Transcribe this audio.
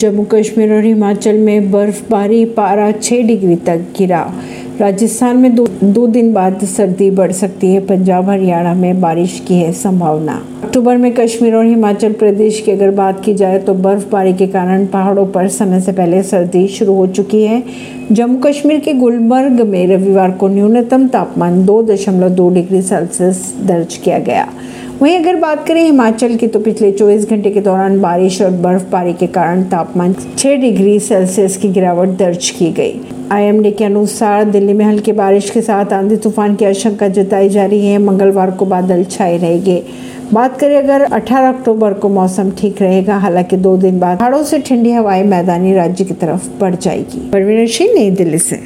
जम्मू कश्मीर और हिमाचल में बर्फबारी पारा 6 डिग्री तक गिरा। राजस्थान में दो, दो दिन बाद सर्दी बढ़ सकती है। पंजाब हरियाणा में बारिश की है संभावना। अक्टूबर में कश्मीर और हिमाचल प्रदेश की अगर बात की जाए तो बर्फबारी के कारण पहाड़ों पर समय से पहले सर्दी शुरू हो चुकी है। जम्मू कश्मीर के गुलमर्ग में रविवार को न्यूनतम तापमान दो दशमलव दो डिग्री सेल्सियस दर्ज किया गया। वहीं अगर बात करें हिमाचल की तो पिछले 24 घंटे के दौरान बारिश और बर्फबारी के कारण तापमान 6 डिग्री सेल्सियस की गिरावट दर्ज की गई। आईएमडी के अनुसार, दिल्ली में हल्की बारिश के साथ आंधी तूफ़ान की आशंका जताई जा रही है। मंगलवार को बादल छाए रहेंगे। बात करें अगर 18 अक्टूबर को मौसम ठीक रहेगा, हालाँकि दो दिन बाद पहाड़ों से ठंडी हवाएँ मैदानी राज्य की तरफ़ बढ़ जाएगी। परवीन सिंह, नई दिल्ली से।